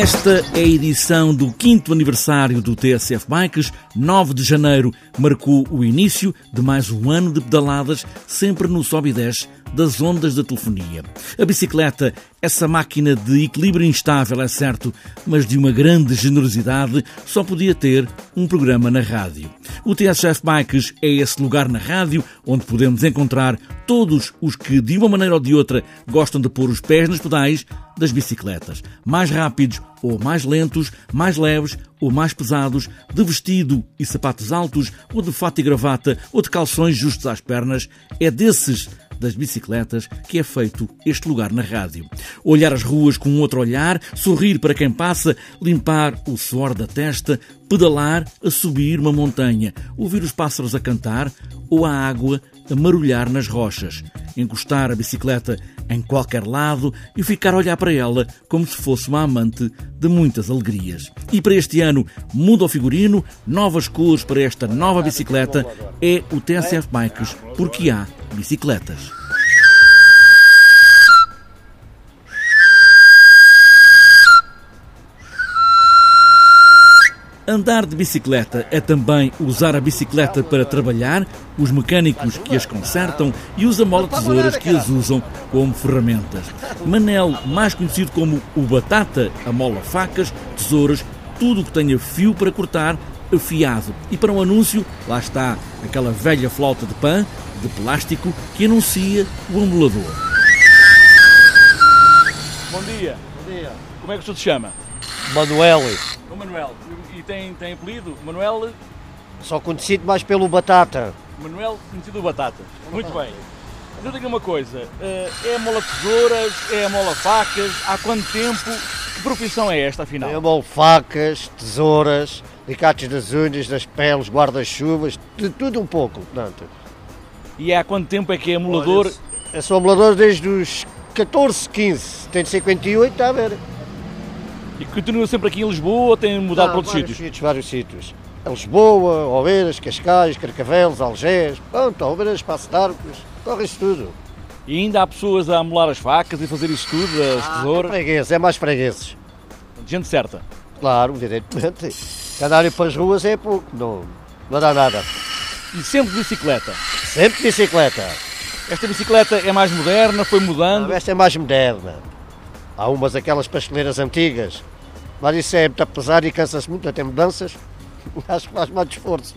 Esta é a edição do 5 aniversário do TSF Bikes. 9 de janeiro marcou o início de mais um ano de pedaladas, sempre no sobe e desce das ondas da telefonia. A bicicleta, essa máquina de equilíbrio instável, é certo, mas de uma grande generosidade, só podia ter um programa na rádio. O TSF Bikes é esse lugar na rádio onde podemos encontrar todos os que, de uma maneira ou de outra, gostam de pôr os pés nos pedais das bicicletas. Mais rápidos ou mais lentos, mais leves ou mais pesados, de vestido e sapatos altos, ou de fato e gravata, ou de calções justos às pernas. É desses das bicicletas que é feito este lugar na rádio. Olhar as ruas com outro olhar, sorrir para quem passa, limpar o suor da testa, pedalar a subir uma montanha, ouvir os pássaros a cantar ou a água a marulhar nas rochas, encostar a bicicleta em qualquer lado e ficar a olhar para ela como se fosse uma amante de muitas alegrias. E para este ano muda o figurino, novas cores para esta nova bicicleta, é o TSF Bikes, porque há bicicletas. Andar de bicicleta é também usar a bicicleta para trabalhar, os mecânicos que as consertam e os amola-tesouras que as usam como ferramentas. Manel, mais conhecido como o Batata, amola facas, tesouras, tudo o que tenha fio para cortar, afiado. E para um anúncio, lá está aquela velha flauta de pã, de plástico, que anuncia o amolador. Bom dia. Bom dia. Como é que o senhor se chama? Manuel, O Manuel. E tem, tem apelido? Manuel, só conhecido mais pelo Batata. Manuel conhecido Batata. Muito bem. Eu digo uma coisa, eh, é mola tesouras, é mola facas, há quanto tempo, que profissão é esta afinal? Eu molo facas, tesouras, alicates das unhas, das peles, guarda-chuvas, de tudo um pouco, portanto. E há quanto tempo é que é amolador? Olha, Eu sou amolador desde os 14, 15, tenho 58, está a ver? E continua sempre aqui em Lisboa ou tem mudado Não, para outros vários sítios? Vários sítios. Lisboa, Oeiras, Cascais, Carcavelos, Algés, pronto, Oeiras, Passo de Arcos, corre isso tudo. E ainda há pessoas a amolar as facas e fazer isso tudo, as É tesouras, freguês, é mais fregueses. gente certa. Claro, evidentemente. Andarem para as ruas é pouco, não, não dá nada. E sempre de bicicleta. Sempre bicicleta. Esta bicicleta é mais moderna, foi mudando. Não, esta é mais moderna. Há umas aquelas pasteleiras antigas, mas isso é muito pesado e cansa-se muito, até mudanças. Acho que faz mais esforço.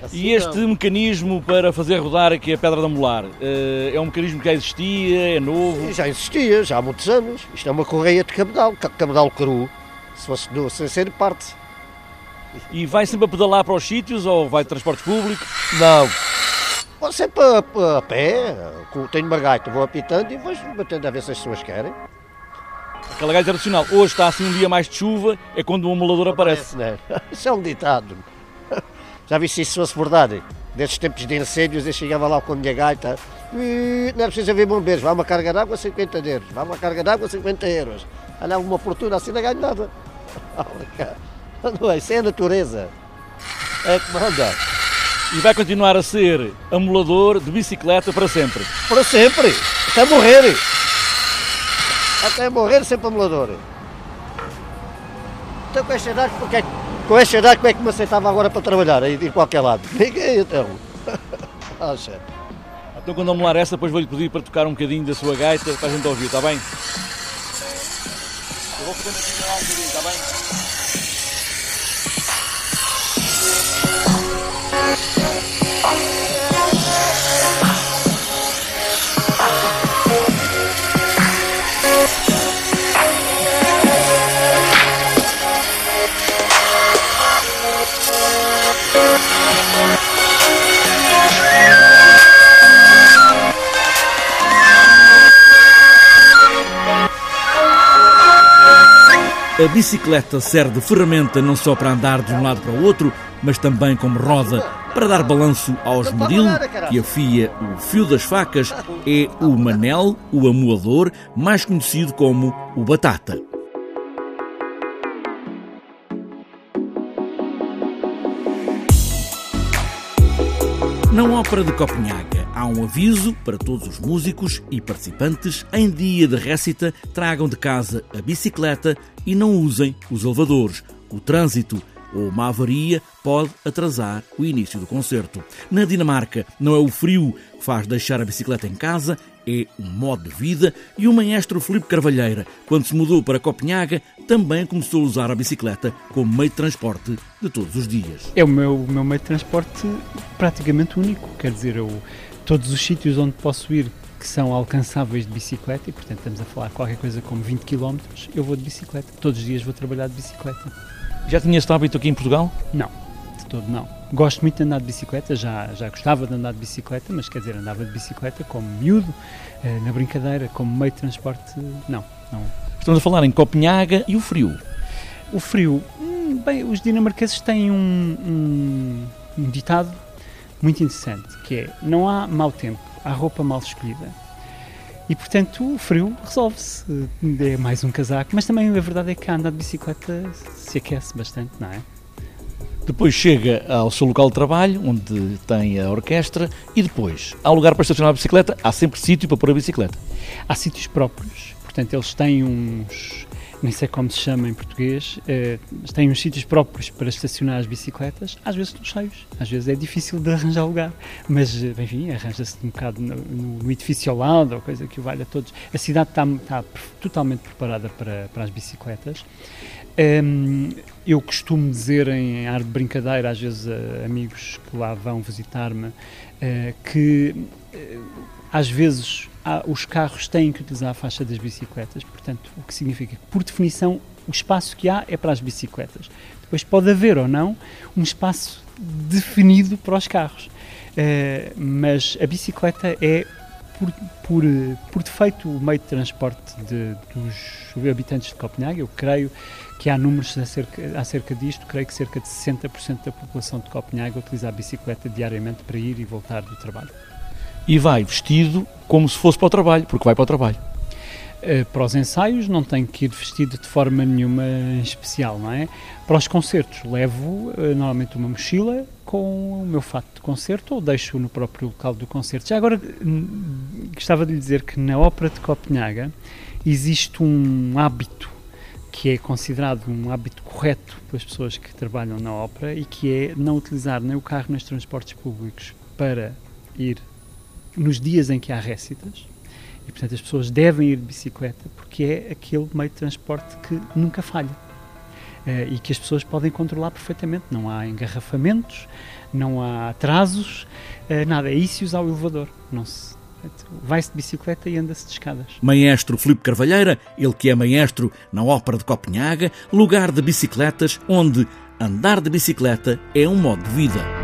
Assim E este não. mecanismo para fazer rodar aqui a pedra de amolar, eh, é um mecanismo que já existia, é novo? Já existia, já há muitos anos. Isto é uma correia de cabedal, ca- cabedal cru. Se fosse do, sem ser parte. E vai sempre a pedalar para os sítios ou vai de transportes públicos? Não. Vou sempre a, a- a pé, tenho uma gaita, vou apitando e vou batendo a ver se as pessoas querem. Aquela gaita tradicional. Hoje está assim um dia mais de chuva, é quando o amolador aparece. né? Isso é um ditado. Já vi se isso fosse verdade. Desses tempos de incêndios, eu chegava lá com a minha gaita. "Ih, Não é preciso haver bombeiros. Vai uma carga de água, 50 euros. Vai uma carga de água, 50 euros. Olha, uma fortuna assim não ganho nada. Não é, isso é a natureza. É que manda. E vai continuar a ser amolador de bicicleta para sempre. Para sempre. Até morrer. Até morrer sempre amolador. Então com esta idade, porque é com esta idade, como é que me aceitava agora para trabalhar aí de qualquer lado? Ninguém então. Acha? Então quando amolar essa, depois vou-lhe pedir para tocar um bocadinho da sua gaita para a gente ouvir, está bem? Eu vou fazendo aqui um bocadinho, está bem? A bicicleta serve de ferramenta não só para andar de um lado para o outro, mas também como roda para dar balanço ao esmeril que afia o fio das facas. É o manel, o amoador, mais conhecido como o batata. Na ópera de Copenhaga um aviso para todos os músicos e participantes: em dia de récita, tragam de casa a bicicleta e não usem os elevadores. O trânsito ou uma avaria pode atrasar o início do concerto. Na Dinamarca, não é o frio que faz deixar a bicicleta em casa, é um modo de vida e o maestro Filipe Carvalheira, quando se mudou para Copenhaga, também começou a usar a bicicleta como meio de transporte de todos os dias. É o meu, meu meio de transporte praticamente único, quer dizer, eu, todos os sítios onde posso ir que são alcançáveis de bicicleta, e portanto estamos a falar qualquer coisa como 20 km, eu vou de bicicleta. Todos os dias vou trabalhar de bicicleta. Já tinha este hábito aqui em Portugal? Não, de todo não. Gosto muito de andar de bicicleta, já, já gostava de andar de bicicleta, mas quer dizer, andava de bicicleta como miúdo, eh, na brincadeira, como meio de transporte, não, não. Estamos a falar em Copenhaga e o frio. O frio, hum, bem, os dinamarqueses têm um, um, um ditado muito interessante, que é, não há mau tempo, há roupa mal escolhida. E portanto o frio resolve-se. É mais um casaco, mas também a verdade é que a andar de bicicleta se aquece bastante, não é? Depois chega ao seu local de trabalho, onde tem a orquestra, e depois há lugar para estacionar a bicicleta, há sempre sítio para pôr a bicicleta. Há sítios próprios, portanto eles têm uns nem sei como se chama em português, uh, têm uns sítios próprios para estacionar as bicicletas, às vezes estão cheios, às vezes é difícil de arranjar lugar, mas, eh, enfim, arranja-se um bocado no, no, edifício ao lado, ou coisa que o valha a todos. A cidade está, totalmente preparada para, para as bicicletas. Um, ehm, eu costumo dizer em ar de brincadeira, às vezes a amigos que lá vão visitar-me, uh, que uh, às vezes os carros têm que utilizar a faixa das bicicletas, portanto, o que significa que, por definição, o espaço que há é para as bicicletas. Depois pode haver ou não um espaço definido para os carros, uh, mas a bicicleta é, por, por, por defeito, o meio de transporte de, dos habitantes de Copenhague. Eu creio que há números acerca, acerca disto, creio que cerca de 60% da população de Copenhague utiliza a bicicleta diariamente para ir e voltar do trabalho e vai vestido como se fosse para o trabalho, porque vai para o trabalho. Uh, para os ensaios não tenho que ir vestido de forma nenhuma especial, não é? Para os concertos levo uh, normalmente uma mochila com o meu fato de concerto ou deixo no próprio local do concerto. Já agora gostava de lhe dizer que na Ópera de Copenhaga existe um hábito que é considerado um hábito correto pelas pessoas que trabalham na ópera e que é não utilizar nem o carro nos transportes públicos para ir nos dias em que há récitas. E, portanto, as pessoas devem ir de bicicleta porque é aquele meio de transporte que nunca falha. Uh, e que as pessoas podem controlar perfeitamente. Não há engarrafamentos, não há atrasos, uh, nada. É isso usar o elevador. Não se vai-se de bicicleta e anda-se de escadas. Maestro Filipe Carvalheira, ele que é maestro na Ópera de Copenhaga, lugar de bicicletas onde andar de bicicleta é um modo de vida.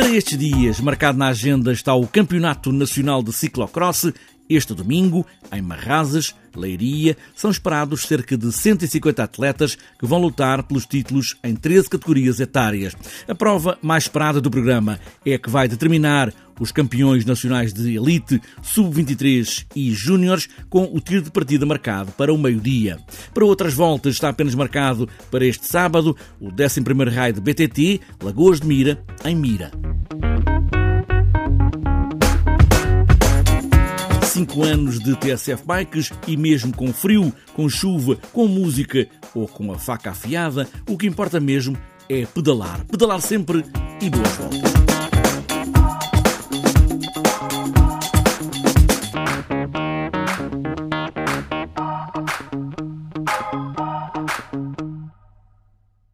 Para estes dias, marcado na agenda está o Campeonato Nacional de Ciclocross. Este domingo, em Marrazes, Leiria, são esperados cerca de 150 atletas que vão lutar pelos títulos em 13 categorias etárias. A prova mais esperada do programa é a que vai determinar os campeões nacionais de elite, sub-23 e júniores, com o tiro de partida marcado para o meio-dia. Para outras voltas está apenas marcado para este sábado o 11º raio de BTT, Lagoas de Mira, em Mira. Cinco anos de TSF Bikes e mesmo com frio, com chuva, com música ou com a faca afiada, o que importa mesmo é pedalar. Pedalar sempre e boas voltas.